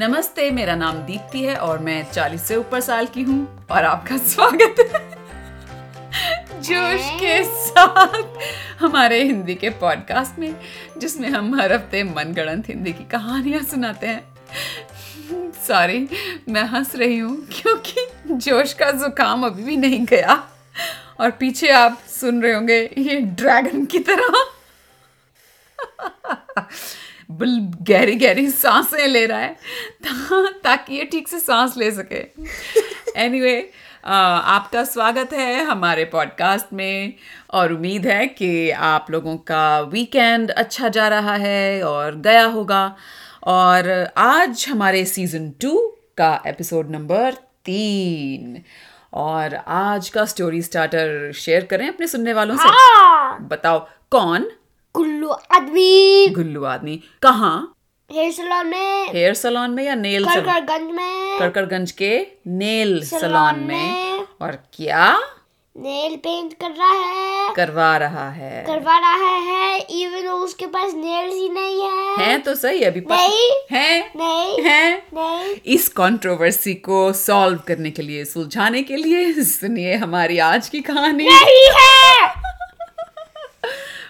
नमस्ते मेरा नाम दीप्ति है और मैं 40 से ऊपर साल की हूँ और आपका स्वागत है जोश के साथ हमारे हिंदी के पॉडकास्ट में जिसमें हम हर हफ़्ते मनगढ़ंत हिंदी की कहानियाँ सुनाते हैं। सॉरी मैं हंस रही हूँ क्योंकि जोश का जुकाम अभी भी नहीं गया और पीछे आप सुन रहे होंगे ये ड्रैगन की तरह। गहरी गहरी साँसें ले रहा है ता, ताकि ये ठीक से सांस ले सके। एनीवे anyway, आपका स्वागत है हमारे पॉडकास्ट में और उम्मीद है कि आप लोगों का वीकेंड अच्छा जा रहा है और गया होगा। और आज हमारे सीज़न टू का एपिसोड नंबर तीन। और आज का स्टोरी स्टार्टर शेयर करें अपने सुनने वालों से। हाँ। बताओ कौन गुल्लू आदमी। गुल्लू आदमी। कहाँ? हेयर सलोन में। हेयर सलोन में या नेल कड़कड़गंज में। कड़कड़गंज के नेल सलोन में। और क्या? नेल पेंट कर रहा है। करवा रहा है। करवा रहा है। इवन उसके पास नेल्स ही नहीं है। हैं तो सही अभी नहीं। हैं? नहीं। हैं? नहीं। इस कंट्रोवर्सी को सॉल्व करने के लिए सुलझाने के लिए सुनिए हमारी आज की कहानी। नहीं है।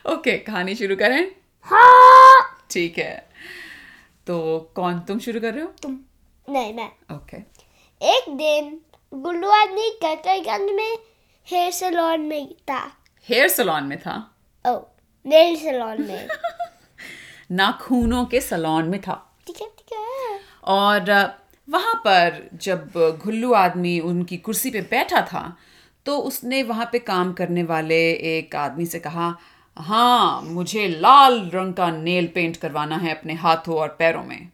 ओके कहानी शुरू करें? हाँ। ठीक है। तो कौन तुम शुरू कर रहे हो? तुम नहीं मैं। ओके एक दिन गुल्लू आदमी कड़कड़गंज में हेयर सैलून में था। हेयर सलोन में था? ओ नेल सैलून में। नाखूनों के सलोन में था। ठीक है ठीक है। और वहाँ पर जब घुल्लू आदमी उनकी कुर्सी पे बैठा था तो उसने वहाँ पे काम करने वाले एक आदमी से कहा हाँ मुझे लाल रंग का नेल पेंट करवाना है अपने हाथों और पैरों में।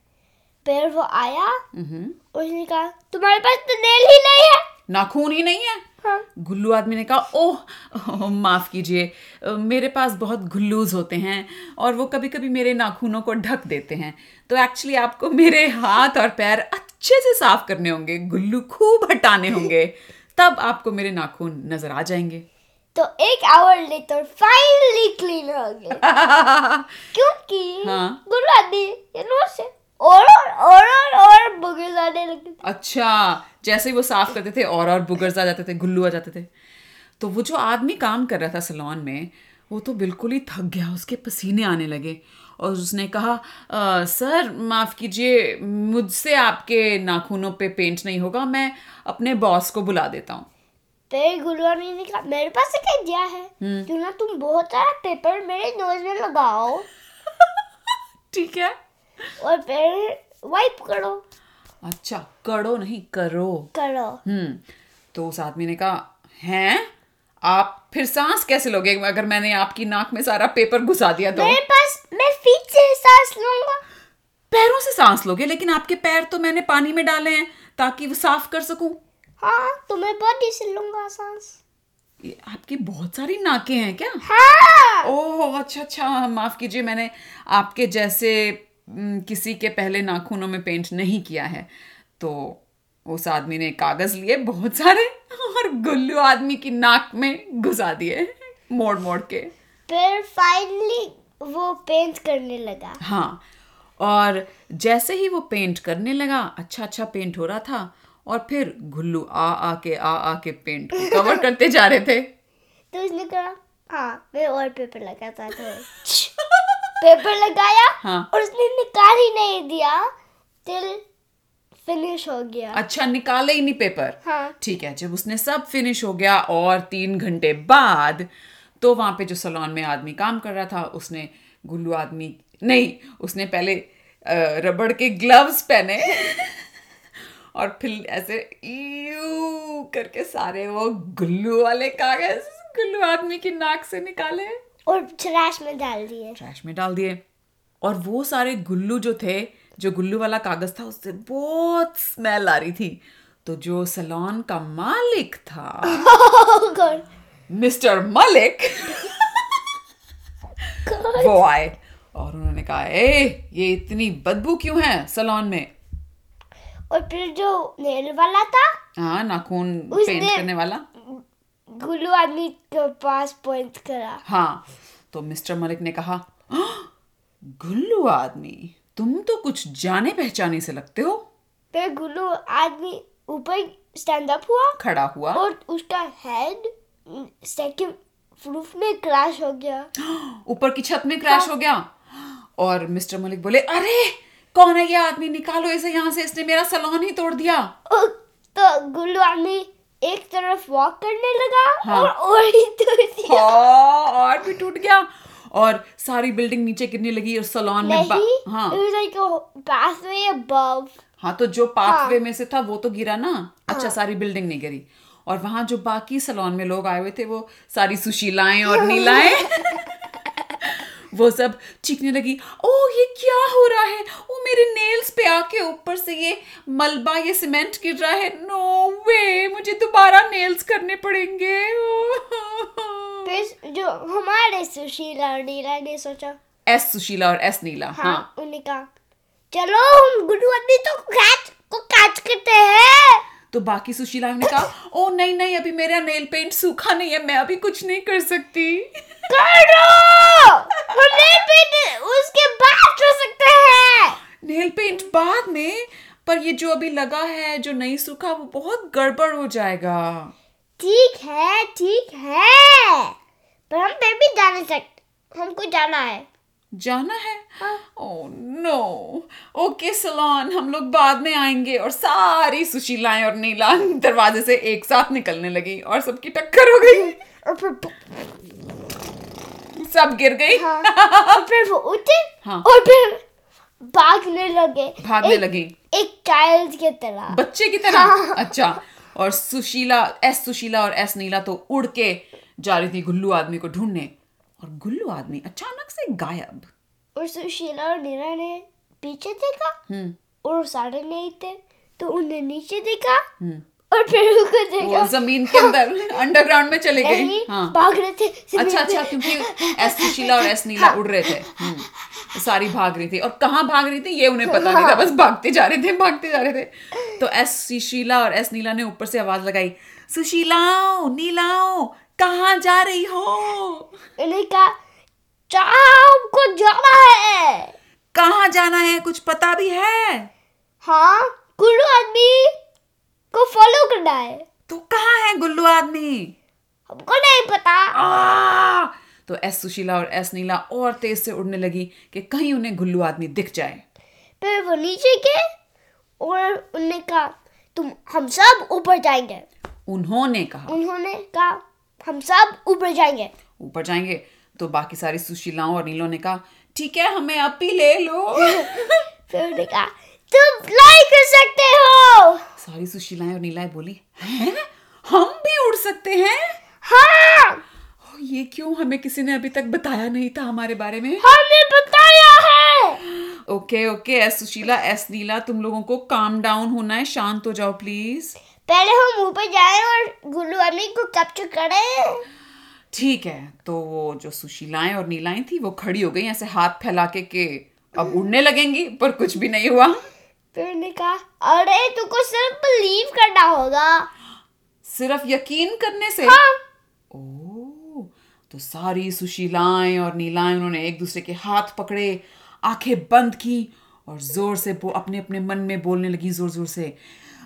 फिर वो आया? हम्म, उसने कहा तुम्हारे पास तो नेल ही नहीं है। नाखून ही नहीं है? हाँ। गुल्लू आदमी ने कहा ओह ओह, माफ़ कीजिए। मेरे पास बहुत गुल्लूज होते हैं और वो कभी कभी मेरे नाखूनों को ढक देते हैं। तो एक्चुअली आपको मेरे हाथ और पैर अच्छे से साफ़ करने होंगे। गुल्लू खूब हटाने होंगे। तब आपको मेरे नाखून नज़र आ जाएँगे। तो एक आवर लेटर फाइनली क्लीन हो गया क्योंकि हाँ। गुल्लू आदमी ये नो से और और और और, और बुगल आने लगे अच्छा जैसे ही वो साफ़ करते थे और और बुगर्स आ जाते थे गुल्लू आ जाते थे। तो वो जो आदमी काम कर रहा था सलोन में वो तो बिल्कुल ही थक गया उसके पसीने आने लगे। और उसने कहा "अ, सर माफ़ कीजिए मुझसे आपके नाखूनों पे पेंट नहीं होगा मैं अपने बॉस को बुला देता हूँ। गुल्लू आदमी ने कहा मेरे पास एक आइडिया है। हम्म। क्यों ना तुम बहुत सारा पेपर मेरे नोज़ में लगाओ। ठीक है। और फिर वाइप करो। अच्छा करो नहीं करो। करो। हम्म तो उस आदमी ने कहा हैं? आप फिर सांस कैसे लोगे? अगर मैंने आपकी नाक में सारा पेपर घुसा दिया तो? मेरे पास मैं फीट से सांस लूँगा। पैरों से सांस लोगे? लेकिन आपके पैर तो मैंने पानी में डाले हैं ताकि वो साफ़ कर सकूँ। हाँ। तो मैं बॉडी से लूँगा सांस। ये आपकी बहुत सारी नाके हैं क्या? हाँ। ओह अच्छा अच्छा माफ़ कीजिए मैंने आपके जैसे किसी के पहले नाखूनों में पेंट नहीं किया है। तो उस आदमी ने कागज़ लिए बहुत सारे और गुल्लू आदमी की नाक में घुसा दिए मोड़ मोड़ के। फिर फाइनली वो पेंट करने लगा। हाँ और जैसे ही वो पेंट करने लगा अच्छा अच्छा पेंट हो रहा था और फिर गुल्लू आ आ के आ आ के पेंट को कवर करते जा रहे थे। तो उसने कहा हाँ मैं और पेपर लगाता था। पेपर लगाया हाँ। और उसने निकाल ही नहीं दिया टिल फिनिश हो गया। अच्छा निकाले ही नहीं पेपर हाँ। ठीक है जब उसने सब फिनिश हो गया और तीन घंटे बाद तो वहाँ पे जो सलोन में आदमी काम कर रहा था उसने गुल्लू आदमी नहीं उसने पहले रबड़ के ग्लव्स पहने। और फिर ऐसे यू करके सारे वो गुल्लू वाले कागज़ गुल्लू आदमी की नाक से निकाले। और ट्रैश में डाल दिए। ट्रैश में डाल दिए। और वो सारे गुल्लू जो थे जो गुल्लू वाला कागज़ था उससे बहुत स्मेल आ रही थी। तो जो सलोन का मालिक था मिस्टर मलिक वो आए और उन्होंने कहा ए ये इतनी बदबू क्यों है सलोन में? और फिर जो नेल वाला था हाँ नाखून पेंट करने वाला। गुल्लू आदमी के पास पॉइंट करा। हाँ तो मिस्टर मलिक ने कहा गुल्लू आदमी तुम तो कुछ जाने पहचाने से लगते हो? फिर गुल्लू आदमी ऊपर स्टैंड अप हुआ खड़ा हुआ। और उसका हेड सेकंड रूफ में क्रैश हो गया। ऊपर की छत में क्रैश हो गया। और मिस्टर मलिक बोले अरे कौन है ये आदमी? निकालो इसे यहाँ से। इसने मेरा सलोन ही तोड़ दिया। तो गुल्लू आदमी एक तरफ़ वॉक करने लगा हाँ। और और ही तोड़ दिया हाँ, और भी टूट गया। और सारी बिल्डिंग नीचे गिरने लगी और सलोन में बा- हाँ। like pathway above हाँ तो जो पाथवे हाँ. में से था वो तो गिरा ना? अच्छा सारी बिल्डिंग नहीं गिरी। और वहाँ जो बाकी सलोन में लोग आए हुए थे वो सारी सुशीलाएँ और नीलाएँ। वो सब चीखने लगी ओ ये क्या हो रहा है? ओ मेरे नेल्स पे आके ऊपर से ये मलबा ये सीमेंट गिर रहा है। नो वे मुझे दोबारा नेल्स करने पड़ेंगे। फिर जो हमारे सुशीला और नीला ने सोचा। एस सुशीला और एस नीला हाँ, हाँ। उन्हें कहा चलो हम गुड्डू तो कैच को कैच करते हैं। तो बाकी सुशीला ने कहा ओ नहीं नहीं अभी मेरा नेल पेंट सूखा नहीं है मैं अभी कुछ नहीं कर सकती. करो! हमें भी उसके बाद कर सकते हैं। नेल पेंट बाद में? पर ये जो अभी लगा है जो नहीं सूखा वो बहुत गड़बड़ हो जाएगा। ठीक है ठीक है। पर हम फिर भी जा नहीं सकते हमको जाना है। जाना है। ओह नो ओके सलोन हम लोग बाद में आएँगे और सारी सुशीलाएँ और नीला दरवाजे से एक साथ निकलने लगी और सबकी टक्कर हो गई। और फिर सब गिर गई। हाँ, और फिर वो उठे हाँ। और फिर भागने लगे। भागने एक- लगी। एक चाइल्ड की तरह। बच्चे की तरह? हाँ. अच्छा और सुशीला एस सुशीला और एस नीला तो उड़ के जा रही थी गुल्लू आदमी को ढूँढने। और गुल्लू आदमी अचानक से गायब। और सुशीला और नीरा ने पीछे देखा हम्म। और सारे नहीं थे तो उन्हें नीचे देखा हम्म और फिर ऊपर वो देखा। ज़मीन के अंदर अंडरग्राउंड में चले गए। हाँ भाग रहे थे अच्छा अच्छा क्योंकि एस सुशीला और एस नीला उड़ रहे थे। हम्म, तो सारी भाग रही थी। और कहाँ भाग रही थी ये उन्हें पता नहीं था। बस भागते जा रहे थे भागते जा रहे थे। तो एस सुशीला और एस नीला ने ऊपर से आवाज़ लगाई सुशीलाओ नीलाओ कहाँ जा रही हो? उन्हें कहा चाप को जाना है। कहाँ जाना है? कुछ पता भी है? हाँ गुल्लू आदमी। को फॉलो करना है। तो कहाँ है गुल्लू आदमी? हमको नहीं पता। आ! तो एस सुशीला और एस नीला और तेज से उड़ने लगी कि कहीं उन्हें गुल्लू आदमी दिख जाए। फिर वो नीचे गए और उन्होंने कहा तुम हम सब ऊपर जाएँगे। उन्होंने कहा। उन्होंने कहा हम सब ऊपर जाएँगे। ऊपर जाएँगे। तो बाकी सारी सुशीलाओं और नीलों ने कहा ठीक है हमें ही ले लो। फिर उन्होंने कहा तुम फ्लाई कर सकते हो। सारी सुशीलाएँ और नीलाएँ बोली हैं? हम भी उड़ सकते हैं? हाँ! ये क्यों हमें किसी ने अभी तक बताया नहीं था हमारे बारे में? हमने बताया है! Okay okay S Sushila S Neela तुम लोगों को काम डाउन होना है शांत हो जाओ प्लीज़ पहले हम ऊपर जाएँ और गुल्लू आदमी को कैप्चर करें। ठीक है तो वो जो सुशीलाएँ और नीलाएँ थी वो खड़ी हो गई ऐसे हाथ फैला के के अब उड़ने लगेंगी पर कुछ भी नहीं हुआ। फिर उन्होंने कहा अरे तुमको सिर्फ़ बिलीव करना होगा। सिर्फ़ यकीन करने से? हाँ। ओ तो सारी सुशीलाएँ और नीलाएँ उन्होंने एक दूसरे के हाथ पकड़े आँखें बंद की और ज़ोर से वो अपने अपने मन में बोलने लगी ज़ोर ज़ोर से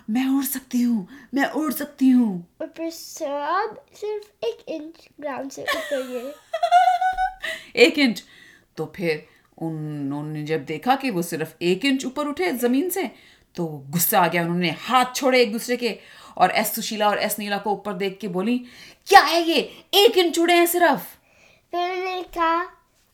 मैं उड़ सकती हूँ मैं उड़ सकती हूँ। और फिर सब सिर्फ़ एक इंच ग्राउंड से ऊपर गए एक इंच तो फिर उन्होंने जब देखा कि वो सिर्फ़ एक इंच ऊपर उठे ज़मीन से तो गुस्सा आ गया उन्होंने हाथ छोड़े एक दूसरे के और एस सुशीला और एस नीला को ऊपर देख के बोली क्या है ये? एक इंच उड़े हैं सिर्फ़. फिर उन्होंने कहा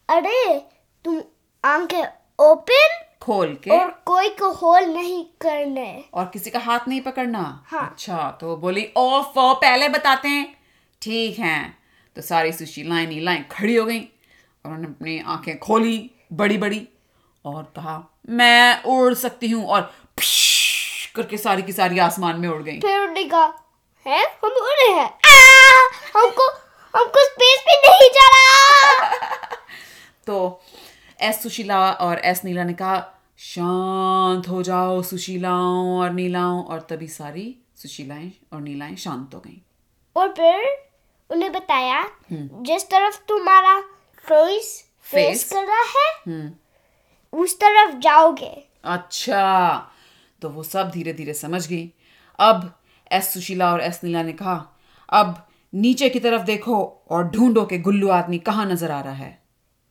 अरे तुम आँखें ओपन खोल के। और कोई को होल नहीं करने। और किसी का हाथ नहीं पकड़ना? हाँ। अच्छा तो बोली ऑफ़ पहले बताते हैं। ठीक है। तो सारी सुशीलाएँ नीलाएँ खड़ी हो गई और उन्होंने अपनी आँखें खोली। बड़ी बड़ी और कहा मैं उड़ सकती हूँ। और करके सारी की सारी आसमान में उड़ गई। फिर उन्होंने कहा है? हम उड़े हैं? हमको हमको स्पेस पे नहीं जाना! तो एस सुशीला और एस नीला ने कहा शांत हो जाओ सुशीलाओं और नीलाओं। और तभी सारी सुशीलाएँ और नीलाएँ शांत हो गईं। और फिर उन्हें बताया जिस तरफ़ तुम्हारा फेस फेस. कर रहा है? हम्म। उस तरफ़ जाओगे। अच्छा तो वो सब धीरे धीरे समझ गई। अब एस सुशीला और एस नीला ने कहा अब नीचे की तरफ़ देखो और ढूंढो कि गुल्लू आदमी कहाँ नज़र आ रहा है।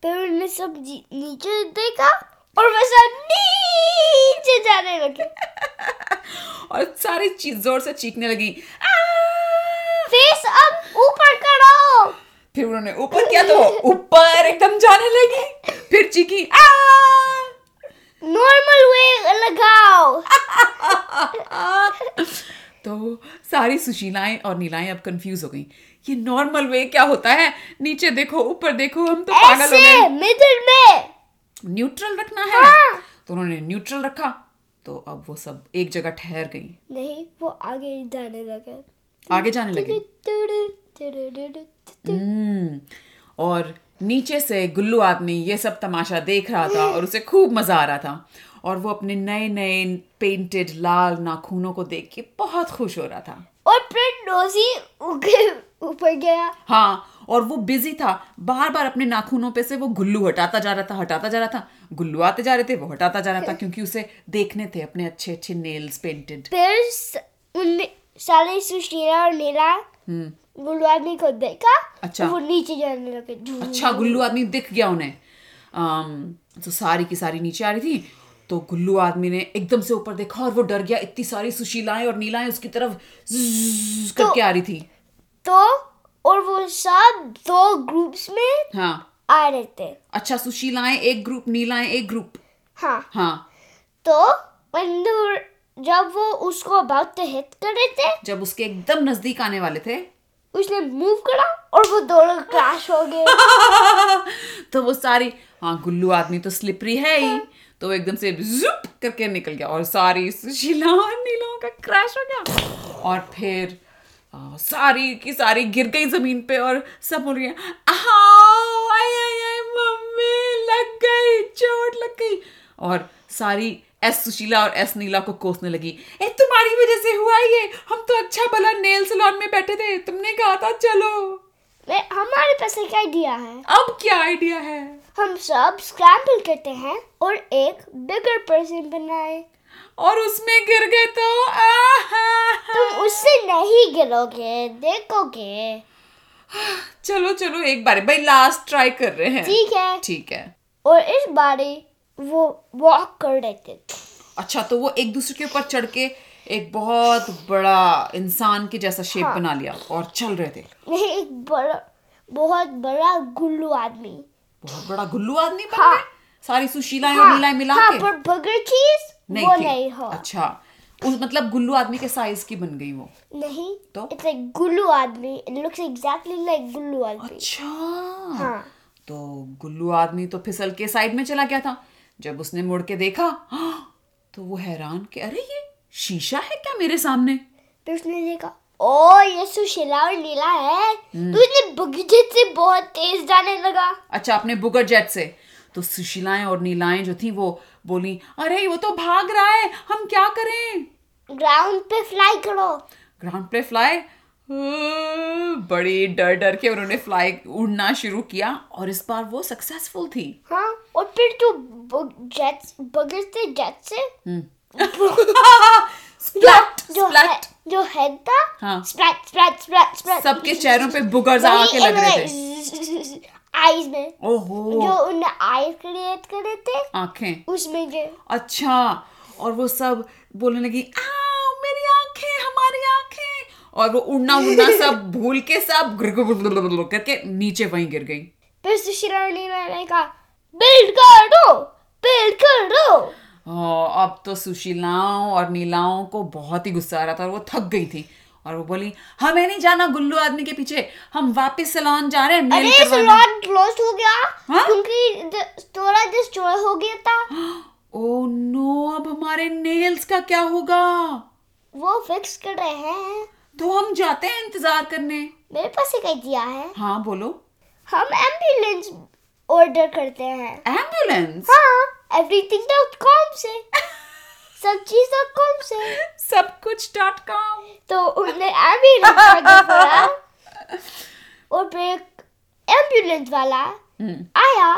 फिर उन्हें सब नीचे देखा और वो सब नीचे जाने लगे। और सारी चीज़ ज़ोर से चीखने लगी। फेस अब ऊपर करो। फिर उन्होंने ऊपर किया तो ऊपर एकदम जाने लगी। फिर चीखी "आ!" नॉर्मल वे लगाओ। तो सारी सुशीलाएँ और नीलाएँ अब कंफ्यूज हो गई। ये नॉर्मल वे क्या होता है? नीचे देखो ऊपर देखो हम तो पागल हो गए। मिडिल में। न्यूट्रल रखना है। हाँ। तो उन्होंने न्यूट्रल रखा तो अब वो सब एक जगह ठहर गई। नहीं वो आगे जाने लगे। आगे जाने लगे। और नीचे से गुल्लू आदमी ये सब तमाशा देख रहा था और उसे खूब मज़ा आ रहा था। और वो अपने नए नए पेंटेड लाल नाखूनों को देख के बहुत खुश हो रहा था। और फिर ऊपर ऊपर गया। हाँ और वो बिज़ी था। बार बार अपने नाखूनों पे से वो गुल्लू हटाता जा रहा था हटाता जा रहा था। गुल्लू आते जा रहे थे वो हटाता जा रहा था क्योंकि उसे देखने थे अपने अच्छे अच्छे नेल्स पेंटेड फिर सारे सुशीला और नीला गुल्लू आदमी को देखा अच्छा। वो नीचे जाने लगे अच्छा गुल्लू आदमी दिख गया उन्हें। अम, तो सारी की सारी नीचे आ रही थी तो गुल्लू आदमी ने एकदम से ऊपर देखा और वो डर गया इतनी सारी सुशीलाएँ और नीलाएँ उसकी तरफ़ ज़्ज़ करके आ रही थी। तो और वो सब दो ग्रुप्स में हाँ। आ रहे थे। अच्छा सुशीलाएँ एक ग्रुप नीलाएँ एक ग्रुप हाँ। हाँ। तो जब वो उसको about to hit कर रहे थे जब उसके एकदम नज़दीक आने वाले थे उसने मूव करा और वो दोनों क्रैश हो गए तो वो सारी हाँ गुल्लू आदमी तो स्लिपरी है ही। तो एकदम से जुप करके निकल गया और सारी सुशीला और नीलाओं का क्रैश हो गया। और फिर आ, सारी की सारी गिर गई ज़मीन पे और सब बोल रही है "आओ, आय आय आय मम्मी लग गई चोट लग गई। और सारी एस सुशीला और एस नीला को कोसने लगी। ए तुम्हारी वजह से हुआ ये। हम तो अच्छा भला नेल सलोन में बैठे थे। तुमने कहा था चलो। मैं हमारे पास एक आइडिया है। अब क्या आइडिया है? हम सब स्क्रैम्बल करते हैं और एक बिगर पर्सन बनाए। और उसमें गिर गए तो तुम उससे नहीं गिरोगे देखोगे। चलो चलो एक बार। भाई लास्ट ट्राई कर रहे हैं। ठीक है। ठीक है। और इस बारी वो वॉक कर रहे थे। अच्छा तो वो एक दूसरे के ऊपर चढ़ के एक बहुत बड़ा इंसान के जैसा शेप हाँ। बना लिया और चल रहे थे। नहीं एक बड़ा बहुत बड़ा गुल्लू आदमी। बहुत बड़ा गुल्लू आदमी बन हाँ। गए? सारी सुशीलाएँ और नीलाएँ मिला हाँ के? पर बगर चीज़ नहीं वो थे। नहीं हो। अच्छा उस मतलब गुल्लू आदमी के साइज़ की बन गई वो। नहीं तो? इट्स लाइक गुल्लू आदमी। इट लुक्स एग्जैक्टली लाइक गुल्लू आदमी। अच्छा। हाँ। तो गुल्लू आदमी तो फिसल के साइड में चला गया था। जब उसने मुड़ के देखा तो वो हैरान कि अरे ये शीशा है क्या मेरे सामने? फिर उसने देखा ओ ये सुशीला और नीला है। तो इसने बगीचे से बहुत तेज जाने लगा। अच्छा अपने बुगर जेट से। तो सुशीलाएँ और नीलाएँ जो थी वो बोली अरे वो तो भाग रहा है हम क्या करें? ग्राउंड पे फ्लाई करो। ग्राउंड पे फ्लाई बड़ी डर डर के उन्होंने फ्लाई उड़ना शुरू किया और इस बार वो सक्सेसफुल थी। हाँ और फिर तो जेट बगर से जेट से? स्प्लैट जो स्प्लैट जो हेड था? हाँ। स्प्लैट स्प्लैट स्प्लैट स्प्लैट सबके चेहरों पे बुगर्स आके लग रहे थे। आईज में। ओहो। जो उन्हें आईज क्रिएट करे थे आँखें। उसमें जो अच्छा और वो सब बोलने लगी आओ मेरी आँखें हमारी आँखें। और वो उड़ना उड़ना सब भूल के सब करके नीचे वहीं गिर गई। फिर सुशीला और नीला ने कहा बिल्ड कर दो बिल्ड कर दो। हाँ, अब तो सुशीलाओं और नीलाओं को बहुत ही गुस्सा आ रहा था और वो थक गई थी। और वो बोली हमें नहीं जाना गुल्लू आदमी के पीछे हम वापस सैलून जा रहे हैं अरे। सलॉन क्लोज हो गया हाँ? क्योंकि स्टोरा डिस्ट्रॉय हो गया था। ओ नो अब हमारे नेल्स का क्या होगा? वो फिक्स कर रहे हैं। तो हम जाते हैं इंतज़ार करने। मेरे पास एक आइडिया है। हाँ बोलो। हम एंबुलेंस ऑर्डर करते हैं। एंबुलेंस हाँ एवरीथिंग डॉट कॉम से। सब चीज़ डॉट कॉम से। सब कुछ डॉट कॉम तो उन्हें एंबुलेंस ऑर्डर करा और फिर एंबुलेंस वाला आया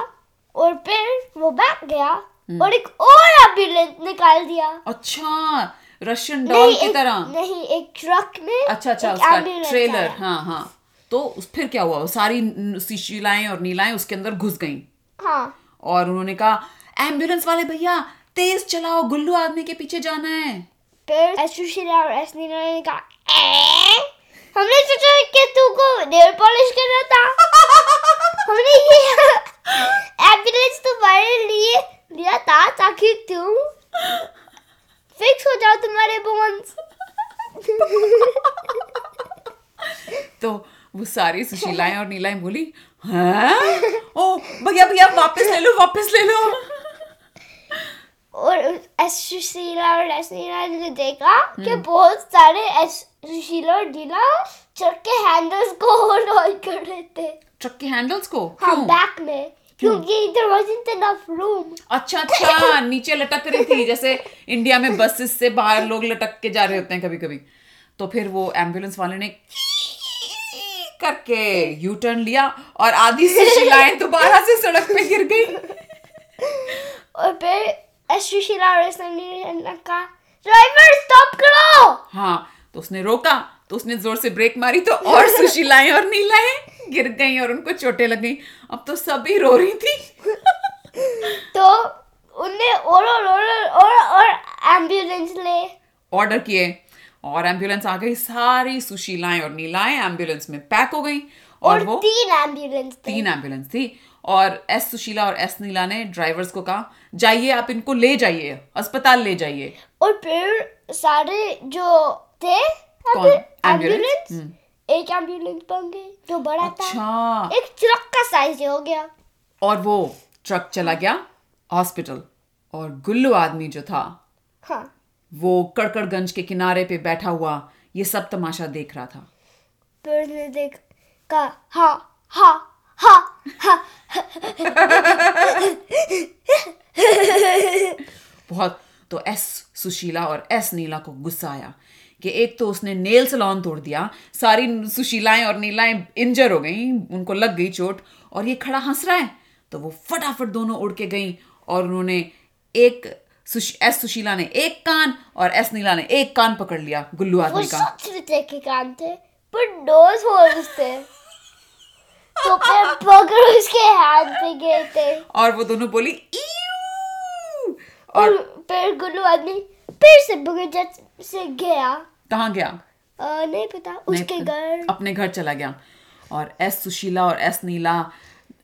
और फिर वो बैठ गया और एक और एंबुलेंस निकाल दिया। अच्छा रशियन डॉल की तरह। नहीं एक ट्रक में अच्छा अच्छा उसका ट्रेलर हाँ हाँ। तो फिर क्या हुआ? सारी न- और नीलाएँ उसके अंदर घुस गईं। हाँ। और उन्होंने कहा एंबुलेंस वाले भैया तेज चलाओ गुल्लू आदमी के पीछे जाना है। फिर एस सुशीला और एस नीला ने कहा हमने सोचा कि तुमको नेल पॉलिश करना था। हमने ये एंबुलेंस तुम्हारे लिए लिया था ताकि तुम फिक्स हो जाओ तुम्हारे बोन्स तो वो सारी सुशीलाएँ और नीलाएँ बोली हाँ? ओ भैया भैया वापस ले लो वापस ले लो. और एस सुशीला और एस नीला ने देखा कि बहुत सारे एस सुशीला और नीला ट्रक के हैंडल्स को रोल कर रहे थे। ट्रक के हैंडल्स को? हाँ बैक में। क्योंकि there wasn't enough room. अच्छा अच्छा नीचे लटक रही थी जैसे इंडिया में बसेस से बाहर लोग लटक के जा रहे होते हैं कभी कभी तो फिर वो एंबुलेंस वाले ने करके यू टर्न लिया और आधी सुशीलाएँ दोबारा से सड़क पे गिर गई। और फिर सुशीला और एस ने कहा ड्राइवर स्टॉप करो! हाँ तो उसने रोका। तो उसने ज़ोर से ब्रेक मारी तो और सुशीलाएँ और नीलाएँ गिर गई और उनको चोटें लग। गई अब तो सभी रो रही थी। तो उनने और और और और और एंबुलेंस ले। ऑर्डर किए। और एंबुलेंस आ गई। सारी सुशीलाएँ और नीलाएँ एंबुलेंस में पैक हो गई। और और वो तीन एंबुलेंस तीन एंबुलेंस थी। और एस सुशीला और एस नीला ने ड्राइवर्स को कहा जाइए आप इनको ले जाइए। अस्पताल ले जाइए। और फिर सारे जो थे? Ambulance ambulance? एक एंबुलेंस बन गई जो बड़ा अच्छा। था एक ट्रक का साइज़ हो गया। और वो ट्रक चला गया हॉस्पिटल और गुल्लू आदमी जो था हाँ। वो कड़कड़गंज के किनारे पे बैठा हुआ ये सब तमाशा देख रहा था। फिर उसने देखा हाँ हाँ हाँ हाँ। बहुत तो एस सुशीला और एस नीला को गुस्सा आया। कि एक तो उसने नेल सलॉन तोड़ दिया सारी सुशीलाएँ और नीलाएँ इंजर हो गई उनको लग गई चोट और ये खड़ा हंस रहा है। तो वो फटाफट दोनों उड़ के गई और उन्होंने एक सुश, एस सुशीला ने एक कान और एस नीला ने एक कान पकड़ लिया गुल्लू आदमी का। कान थे पर नोज़ होल्स थे तो फिर पकड़ उसके हाथ पे गए थे। और वो दोनों बोली और और फिर गुल्लू आदमी फिर से बगीचा से गया। कहाँ गया? अ, नहीं पता। नहीं, उसके घर। अपने घर चला गया। और एस सुशीला और एस नीला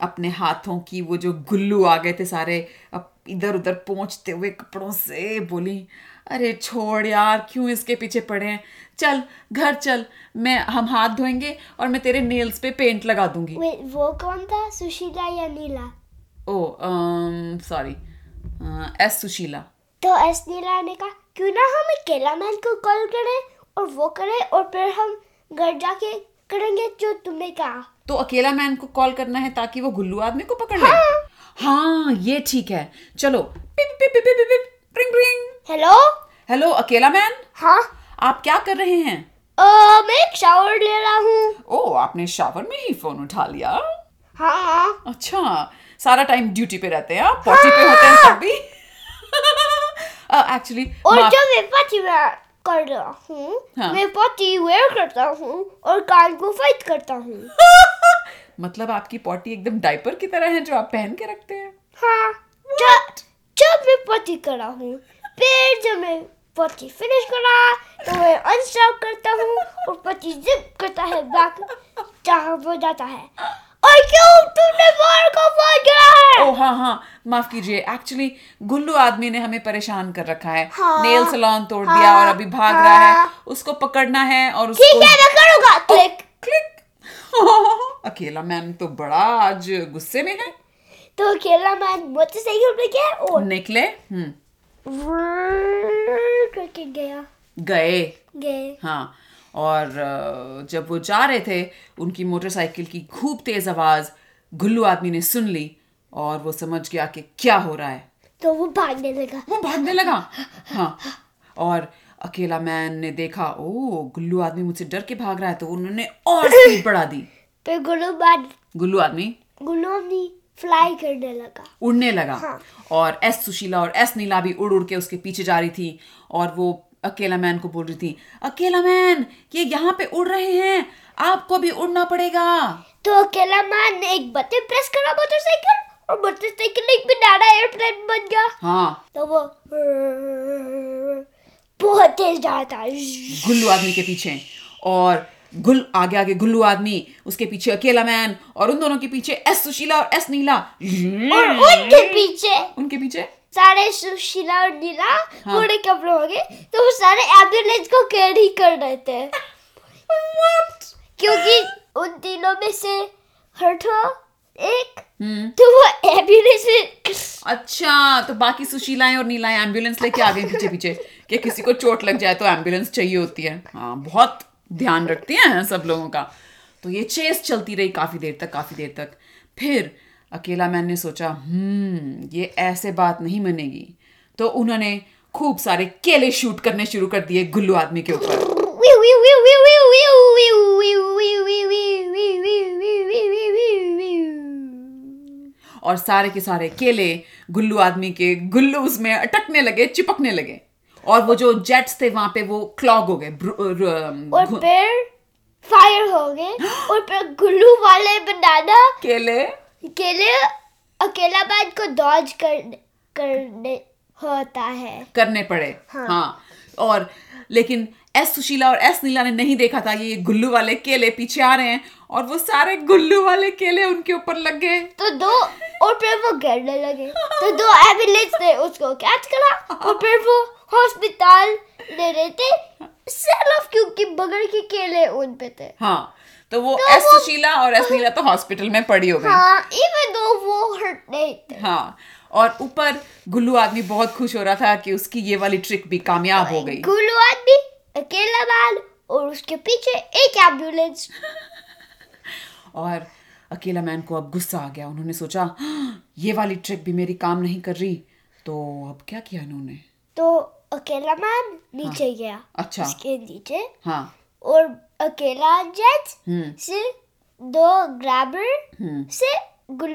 अपने हाथों की वो जो गुल्लू आ गए थे सारे अब इधर उधर पहुँचते हुए कपड़ों से बोली अरे छोड़ यार क्यों इसके पीछे पड़े हैं? चल घर चल। मैं हम हाथ धोएँगे और मैं तेरे नेल्स पे पेंट लगा दूँगी. Wait, वो कौन था? सुशीला या नीला? Oh sorry S Sushila. तो एस नीला ने कहा क्यों ना हम केला मैन को कॉल करें और वो करे और फिर हम घर जाके करेंगे जो तुमने कहा। तो अकेला मैन को कॉल करना है ताकि वो गुल्लू आदमी को पकड़ ले? हाँ। ये ठीक है। चलो pip pip pip pip pip ring ring. Hello? Hello Akela man हाँ। आप क्या कर रहे हैं? अ, मैं एक शावर ले रहा हूँ। ओ आपने शावर में ही फ़ोन उठा लिया। हाँ। हाँ अच्छा सारा टाइम ड्यूटी पे रहते हैं आप? पॉटी पे होते हैं तब भी? एक्चुअली और जब मैं पार्टी वेयर कर रहा हूँ हाँ। मैं पार्टी वेयर करता हूँ और कान को फाइट करता हूँ। मतलब आपकी पॉटी एकदम डायपर की तरह है जो आप पहन के रखते हैं? हाँ जब जब मैं पार्टी कर हूँ फिर जब मैं पार्टी फिनिश करा तो मैं अनस्टॉप करता हूँ और पार्टी जिप करता है बैक जहाँ वो जाता है। और क्यों तुमने बार को फ़ोन किया है। ओ हाँ हाँ माफ़ कीजिए। एक्चुअली गुल्लू आदमी ने हमें परेशान कर रखा है। हाँ, नेल सलॉन तोड़ दिया और अभी भाग रहा है। हाँ। उसको पकड़ना है और उसको ठीक है मैं करूँगा। क्लिक क्लिक अकेला मैन तो बड़ा आज गुस्से में है। तो अकेला मैन मोटरसाइकिल पे गया और निकले। हम्म। करके गया। गए। गए। हाँ। और जब वो जा रहे थे उनकी मोटरसाइकिल की खूब तेज आवाज़ गुल्लू आदमी ने सुन ली और वो समझ गया कि क्या हो रहा है। तो वो भागने लगा। वो भागने लगा? हाँ। और अकेला मैन ने देखा ओ गुल्लू आदमी मुझसे डर के भाग रहा है तो उन्होंने और स्पीड बढ़ा दी। फिर गुल्लू बाद गुल्लू आदमी? गुल्लू अपनी फ्लाई करने लगा। उड़ने लगा। हाँ। और एस सुशीला और एस नीला भी उड़ उड़ के उसके पीछे जा रही थी और वो अकेला मैन को बोल रही थी अकेला मैन ये यहाँ पे उड़ रहे हैं आपको भी उड़ना पड़ेगा। तो अकेला मैन ने एक बटन प्रेस करा मोटरसाइकिल और मोटरसाइकिल एक बनाना एयरप्लेन बन गया। हाँ। तो वो बहुत तेज जा रहा था। गुल्लू आदमी के पीछे और गुल आगे आगे गुल्लू आदमी उसके पीछे अकेला मैन और उन दोनों के पीछे एस सुशीला और एस नीला। और उनके पीछे। उनके पीछे? सारे सुशीला और नीला हाँ। पूरे कपड़े हो गए तो वो सारे एंबुलेंस को कैरी कर रहे थे। क्योंकि उन तीनों में से हुआ एक हम्म। तो वो एंबुलेंस में अच्छा तो बाकी सुशीलाएँ और नीलाएँ एंबुलेंस लेके आ गई पीछे पीछे कि किसी को चोट लग जाए तो एंबुलेंस चाहिए होती है। हाँ बहुत ध्यान रखती हैं सब लोगों का। तो ये चेस चलती रही काफ़ी देर तक काफ़ी देर तक। फिर अकेला मैन ने सोचा हम्म ये ऐसे बात नहीं मनेगी तो उन्होंने खूब सारे केले शूट करने शुरू कर दिए गुल्लू आदमी के ऊपर। और सारे के सारे केले गुल्लू आदमी के गुल्लू उसमें अटकने लगे चिपकने लगे। और वो जो जेट्स थे वहाँ पे वो क्लॉग हो गए फायर हो गए। और फिर गुल्लू वाले बनाना केले? लिए अकेला बैट को डॉज कर करने होता है। करने पड़े हाँ। हाँ। और लेकिन एस सुशीला और एस नीला ने नहीं देखा था ये गुल्लू वाले केले पीछे आ रहे हैं और वो सारे गुल्लू वाले केले उनके ऊपर लग गए। तो दो और फिर वो गिरने लगे। तो दो एंबुलेंस ने उसको कैच करा और फिर वो हॉस्पिटल ले रहे थे सेल ऑफ़ क्योंकि बगल के केले उन पे थे। हाँ। तो वो तो एस सुशीला और एस नीला तो हॉस्पिटल में पड़ी हो गई। हाँ दो वो हर्ट थे। हाँ और ऊपर गुल्लू आदमी बहुत खुश हो रहा था कि उसकी ये वाली ट्रिक भी कामयाब हो गई। गुल्लू आदमी अकेला बैल और उसके पीछे एक एंबुलेंस और अकेला मैन को अब गुस्सा आ गया। उन्होंने सोचा "हाँ, ये वाली ट्रिक भी मेरी काम नहीं कर रही। तो अब क्या किया इन्होंने? तो अकेला मैन नीचे हाँ, गया अच्छा। उसके नीचे। हाँ। और अकेला जेट हम्म। से दो ग्रैबर हम्म। से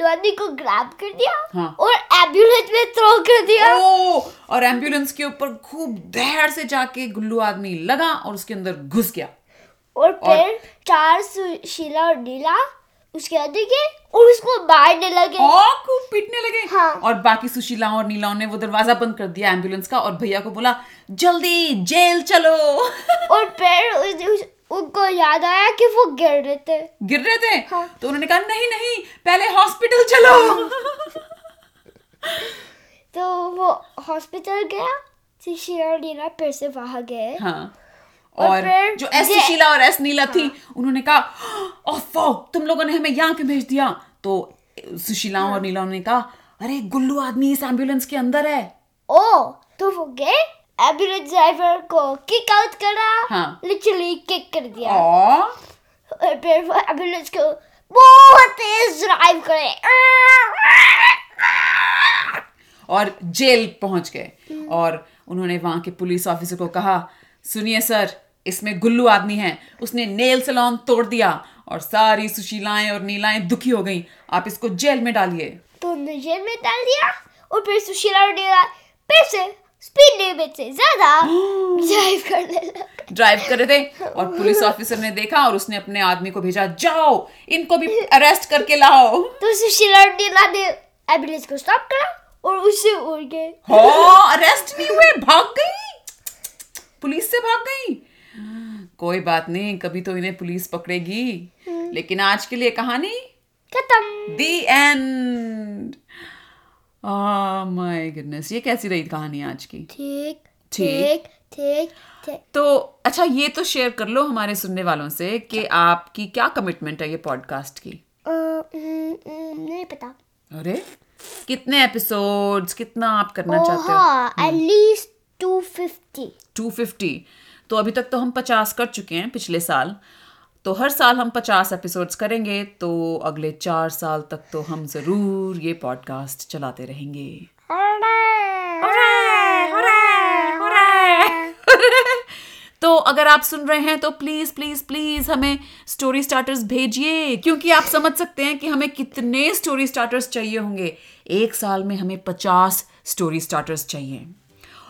आदमी को ग्रैब कर दिया हाँ। और एंबुलेंस में थ्रो कर दिया। ओ और एंबुलेंस के ऊपर खूब देर से जाके गुल्लू आदमी लगा और उसके अंदर घुस गया। और फिर चार सुशीला और नीला उसके अंदर गए और उसको मारने लगे। और खूब पीटने लगे। हाँ। और बाकी सुशीलाओं और नीलाओं ने वो दरवाज़ा बंद कर दिया एंबुलेंस का और भैया को बोला जल्दी जेल चलो। और फिर उस, उस, उनको याद आया कि वो गिर रहे थे। गिर रहे थे? हाँ। तो उन्होंने कहा नहीं नहीं पहले हॉस्पिटल चलो। तो वो हॉस्पिटल गया सुशीला और नीला फिर से वहाँ गए। हाँ। और और जो एस सुशीला और एस नीला हाँ। थी उन्होंने कहा ओफो तुम लोगों ने हमें यहाँ क्यों भेज दिया। तो सुशीला हाँ। और नीला ने कहा अरे गुल्लू आदमी इस एंबुलेंस के अंदर है। ओ तो वो गए? एंबुलेंस ड्राइवर को किक आउट करा हाँ। लिटरली किक कर दिया। और? फिर वो एंबुलेंस को बहुत तेज ड्राइव करे। और जेल पहुँच गए। और उन्होंने वहाँ के पुलिस ऑफिसर को कहा सुनिए सर इसमें गुल्लू आदमी है। उसने नेल सलोन तोड़ दिया और सारी सुशीलाएँ और नीलाएँ दुखी हो गई। आप इसको जेल में डालिए। तो जेल में डाल दिया और फिर सुशीला और नीला फिर से स्पीड लिमिट से ज़्यादा ड्राइव करने लगे ड्राइव कर रहे थे और पुलिस ऑफिसर ने देखा और उसने अपने आदमी को भेजा जाओ इनको भी अरेस्ट करके लाओ। तो सुशीला और नीला ने एंबुलेंस को स्टॉप करा और उससे उड़ गए। हाँ अरेस्ट नहीं हुए भाग गई। पुलिस से भाग गई। कोई बात नहीं कभी तो इन्हें पुलिस पकड़ेगी। लेकिन आज के लिए कहानी? खत्म। दी एंड माय गुडनेस ये कैसी रही कहानी आज की? ठीक ठीक। ठीक तो अच्छा ये तो शेयर कर लो हमारे सुनने वालों से कि आपकी क्या कमिटमेंट है ये पॉडकास्ट की? नहीं पता। अरे कितने एपिसोड्स कितना आप करना चाहते हो? एटलीस्ट टू फिफ्टी 250 तो अभी तक तो हम 50 कर चुके हैं पिछले साल। तो हर साल हम 50 एपिसोड्स करेंगे तो अगले चार साल तक तो हम ज़रूर ये पॉडकास्ट चलाते रहेंगे। तो अगर आप सुन रहे हैं तो प्लीज़ प्लीज़ प्लीज़ हमें स्टोरी स्टार्टर्स भेजिए, क्योंकि आप समझ सकते हैं कि हमें कितने स्टोरी स्टार्टर्स चाहिए होंगे। एक साल में हमें पचास स्टोरी स्टार्टर्स चाहिए।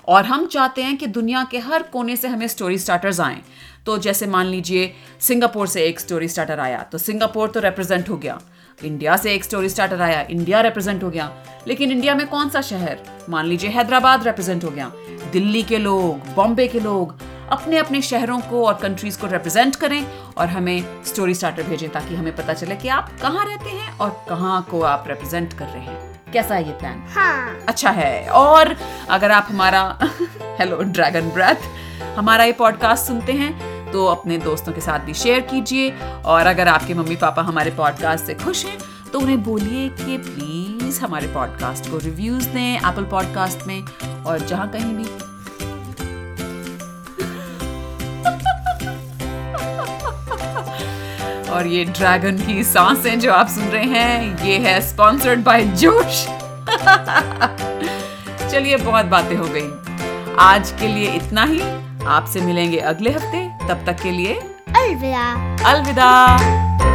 और हम चाहते हैं कि दुनिया के हर कोने से हमें स्टोरी स्टार्टर्स आएँ। तो जैसे मान लीजिए सिंगापुर से एक स्टोरी स्टार्टर आया तो सिंगापुर तो रिप्रेजेंट हो गया। इंडिया से एक स्टोरी स्टार्टर आया इंडिया रिप्रेजेंट हो गया। लेकिन इंडिया में कौन सा शहर? मान लीजिए हैदराबाद रिप्रेजेंट हो गया। दिल्ली के लोग बॉम्बे के लोग अपने अपने शहरों को और कंट्रीज़ को रिप्रेजेंट करें और हमें स्टोरी स्टार्टर भेजें ताकि हमें पता चले कि आप कहाँ रहते हैं और कहाँ को आप रिप्रेजेंट कर रहे हैं। कैसा है ये प्लान हाँ। अच्छा है। और अगर आप हमारा हेलो ड्रैगन ब्रेथ हमारा ये पॉडकास्ट सुनते हैं तो अपने दोस्तों के साथ भी शेयर कीजिए। और अगर आपके मम्मी पापा हमारे पॉडकास्ट से खुश हैं तो उन्हें बोलिए कि प्लीज़ हमारे पॉडकास्ट को रिव्यूज़ दें एप्पल पॉडकास्ट में और जहाँ कहीं भी। और ये ड्रैगन की साँसें जो आप सुन रहे हैं, ये है स्पॉन्सर्ड बाय जोश। चलिए, बहुत बातें हो गई। आज के लिए इतना ही। आपसे मिलेंगे अगले हफ़्ते। तब तक के लिए अलविदा। अलविदा।